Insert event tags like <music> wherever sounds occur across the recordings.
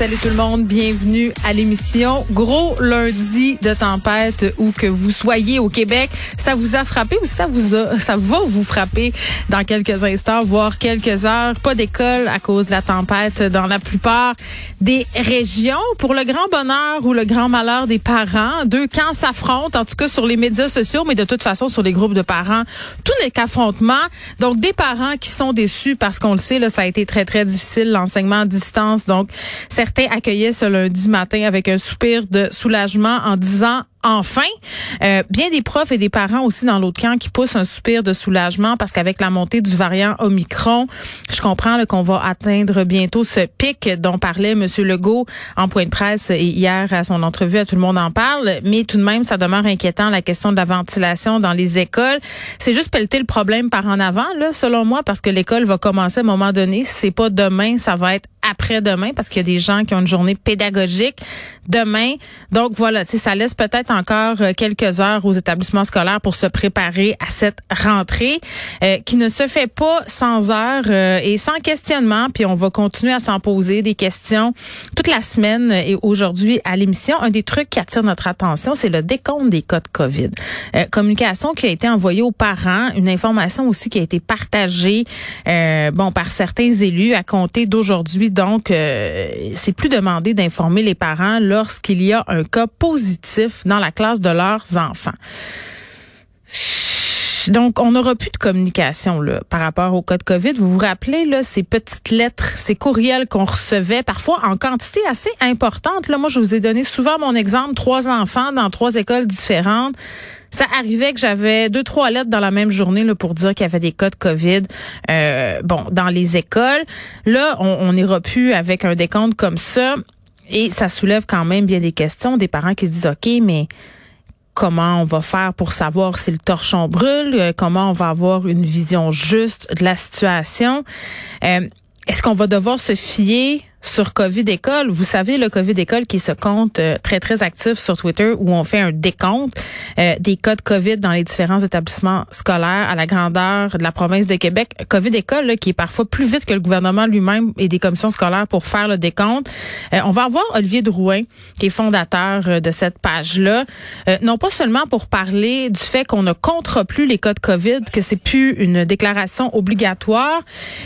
Salut tout le monde, bienvenue à l'émission. Gros lundi de tempête où que vous soyez au Québec, ça vous a frappé ou ça vous a, ça va vous frapper dans quelques instants, voire quelques heures. Pas d'école à cause de la tempête dans la plupart des régions. Pour le grand bonheur ou le grand malheur des parents, deux camps s'affrontent, en tout cas sur les médias sociaux, mais de toute façon sur les groupes de parents, tout n'est qu'affrontement. Donc des parents qui sont déçus parce qu'on le sait, là, ça a été très très difficile l'enseignement à distance. Donc accueillaient ce lundi matin avec un soupir de soulagement en disant enfin. Euh, bien des profs et des parents aussi dans l'autre camp qui poussent un soupir de soulagement parce qu'avec la montée du variant Omicron, je comprends qu'on va atteindre bientôt ce pic dont parlait M. Legault en point de presse et hier à son entrevue à Tout le monde en parle. Mais tout de même, ça demeure inquiétant la question de la ventilation dans les écoles. C'est juste pelleter le problème par en avant, là, selon moi, parce que l'école va commencer à un moment donné. Si c'est pas demain, ça va être après-demain parce qu'il y a des gens qui ont une journée pédagogique demain. Donc voilà, ça laisse peut-être encore euh, quelques heures aux établissements scolaires pour se préparer à cette rentrée euh, qui ne se fait pas sans heures euh, et sans questionnement. Puis on va continuer à s'en poser des questions toute la semaine et aujourd'hui à l'émission. Un des trucs qui attire notre attention, c'est le décompte des cas de COVID. communication qui a été envoyée aux parents, une information aussi qui a été partagée bon par certains élus à compter d'aujourd'hui. Donc c'est plus demandé d'informer les parents lorsqu'il y a un cas positif dans la classe de leurs enfants. Donc, on n'aura plus de communication là, par rapport au cas de COVID. Vous vous rappelez là, ces petites lettres, ces courriels qu'on recevait parfois en quantité assez importante. Là, moi, je vous ai donné souvent mon exemple, trois enfants dans trois écoles différentes. Ça arrivait que j'avais deux, trois lettres dans la même journée là, pour dire qu'il y avait des cas de COVID euh, bon, dans les écoles. Là, on n'ira plus avec un décompte comme ça. Et ça soulève quand même bien des questions des parents qui se disent, OK, mais comment on va faire pour savoir si le torchon brûle, euh, comment on va avoir une vision juste de la situation? Euh, est-ce qu'on va devoir se fier sur Covid École. Vous savez, le Covid École qui se compte euh, très, très actif sur Twitter où on fait un décompte euh, des cas de COVID dans les différents établissements scolaires à la grandeur de la province de Québec. Covid École, là, qui est parfois plus vite que le gouvernement lui-même et des commissions scolaires pour faire le décompte. Euh, on va avoir Olivier Drouin, qui est fondateur de cette page-là, non pas seulement pour parler du fait qu'on ne comptera plus les cas de COVID, que c'est plus une déclaration obligatoire,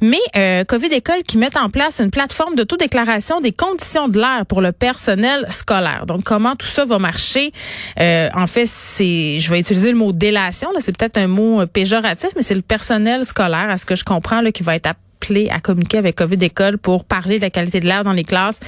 mais Covid École qui met en place une plateforme de déclaration des conditions de l'air pour le personnel scolaire. Donc, comment tout ça va marcher? Euh, en fait, c'est, je vais utiliser le mot délation, là, c'est peut-être un mot euh, péjoratif, mais c'est le personnel scolaire, à ce que je comprends, là, qui va être appelé à communiquer avec COVID École pour parler de la qualité de l'air dans les classes.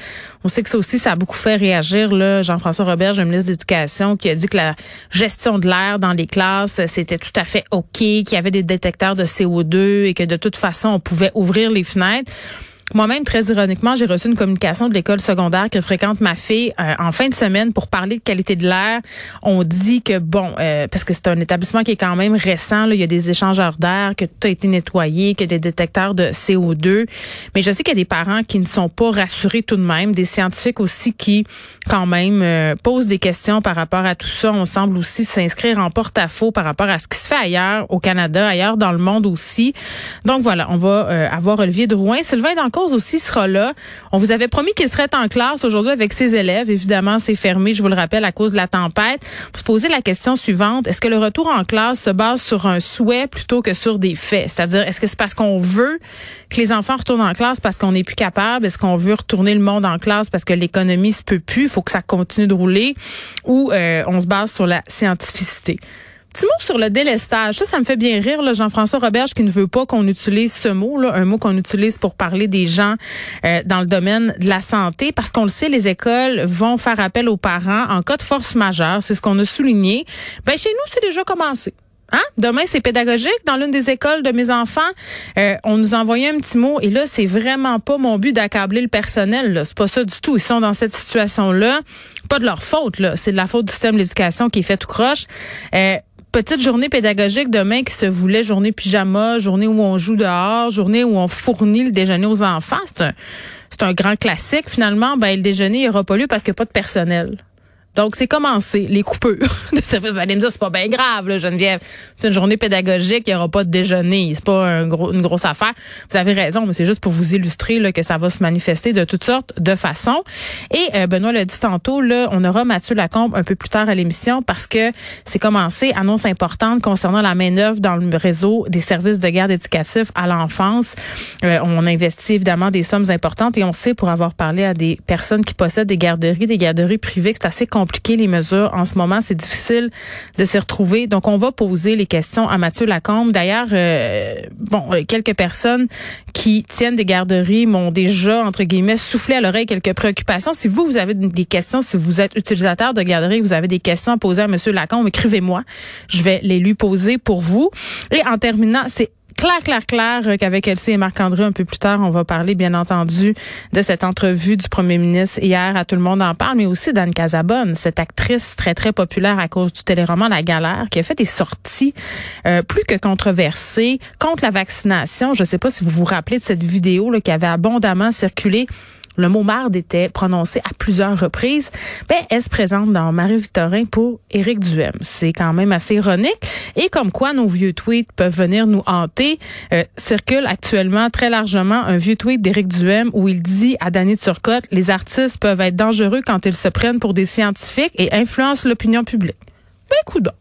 On sait que ça aussi, ça a beaucoup fait réagir. Là, Jean-François Robert, le ministre d'Éducation, qui a dit que la gestion de l'air dans les classes, c'était tout à fait OK, qu'il y avait des détecteurs de CO2 et que de toute façon, on pouvait ouvrir les fenêtres. Moi-même, très ironiquement, j'ai reçu une communication de l'école secondaire que fréquente ma fille euh, en fin de semaine pour parler de qualité de l'air. On dit que, bon, euh, parce que c'est un établissement qui est quand même récent, là, il y a des échangeurs d'air, que tout a été nettoyé, que des détecteurs de CO2. Mais je sais qu'il y a des parents qui ne sont pas rassurés tout de même, des scientifiques aussi qui, quand même, euh, posent des questions par rapport à tout ça. On semble aussi s'inscrire en porte-à-faux par rapport à ce qui se fait ailleurs au Canada, ailleurs dans le monde aussi. Donc voilà, on va avoir Olivier Drouin. Sylvain dans aussi sera là. On vous avait promis qu'il serait en classe aujourd'hui avec ses élèves. Évidemment, c'est fermé, je vous le rappelle, à cause de la tempête. Vous se posez la question suivante. Est-ce que le retour en classe se base sur un souhait plutôt que sur des faits? C'est-à-dire, est-ce que c'est parce qu'on veut que les enfants retournent en classe parce qu'on n'est plus capable? Est-ce qu'on veut retourner le monde en classe parce que l'économie se peut plus? Il faut que ça continue de rouler? Ou euh, on se base sur la scientificité? Petit mot sur le délestage. Ça, ça me fait bien rire, Jean-François Roberge, qui ne veut pas qu'on utilise ce mot, là, un mot qu'on utilise pour parler des gens euh, dans le domaine de la santé, parce qu'on le sait, les écoles vont faire appel aux parents en cas de force majeure. C'est ce qu'on a souligné. Ben, chez nous, c'est déjà commencé. Hein? Demain, c'est pédagogique. Dans l'une des écoles de mes enfants, euh, on nous a envoyé un petit mot. Et là, c'est vraiment pas mon but d'accabler le personnel. C'est pas ça du tout. Ils sont dans cette situation-là. Pas de leur faute. C'est de la faute du système de l'éducation qui est fait tout croche. Euh, petite journée pédagogique demain qui se voulait journée pyjama, journée où on joue dehors, journée où on fournit le déjeuner aux enfants. C'est un, c'est un grand classique. Finalement, ben, le déjeuner, il aura pas lieu parce qu'il n'y a pas de personnel. Donc, c'est commencé, les coupures <laughs> de service. Vous allez me dire, c'est pas bien grave, là, Geneviève. C'est une journée pédagogique, il n'y aura pas de déjeuner. C'est pas une grosse affaire. Vous avez raison, mais c'est juste pour vous illustrer là, que ça va se manifester de toutes sortes de façons. Et euh, Benoît l'a dit tantôt, là, on aura Mathieu Lacombe un peu plus tard à l'émission parce que c'est commencé, annonce importante concernant la main-d'œuvre dans le réseau des services de garde éducatifs à l'enfance. Euh, on investit évidemment des sommes importantes et on sait pour avoir parlé à des personnes qui possèdent des garderies, des garderies privées, que c'est assez compliqué compliqué les mesures en ce moment. C'est difficile de s'y retrouver. Donc, on va poser les questions à Mathieu Lacombe. D'ailleurs, euh, bon, euh, quelques personnes qui tiennent des garderies m'ont déjà, entre guillemets, soufflé à l'oreille quelques préoccupations. Si vous, vous avez des questions, si vous êtes utilisateur de garderie, vous avez des questions à poser à Monsieur Lacombe, écrivez-moi. Je vais les lui poser pour vous. Et en terminant, c'est clair, clair, clair euh, qu'avec Elsie et Marc-André, un peu plus tard, on va parler, bien entendu, de cette entrevue du premier ministre hier à Tout le monde en parle, mais aussi d'Anne Casabonne, cette actrice très, très populaire à cause du téléroman La Galère, qui a fait des sorties euh, plus que controversées contre la vaccination. Je ne sais pas si vous vous rappelez de cette vidéo là, qui avait abondamment circulé le mot marde était prononcé à plusieurs reprises, ben, elle se présente dans Marie-Victorin pour Éric Duhem. C'est quand même assez ironique. Et comme quoi nos vieux tweets peuvent venir nous hanter, euh, circule actuellement très largement un vieux tweet d'Éric Duhem où il dit à Danny Turcotte, les artistes peuvent être dangereux quand ils se prennent pour des scientifiques et influencent l'opinion publique. Ben, coudons.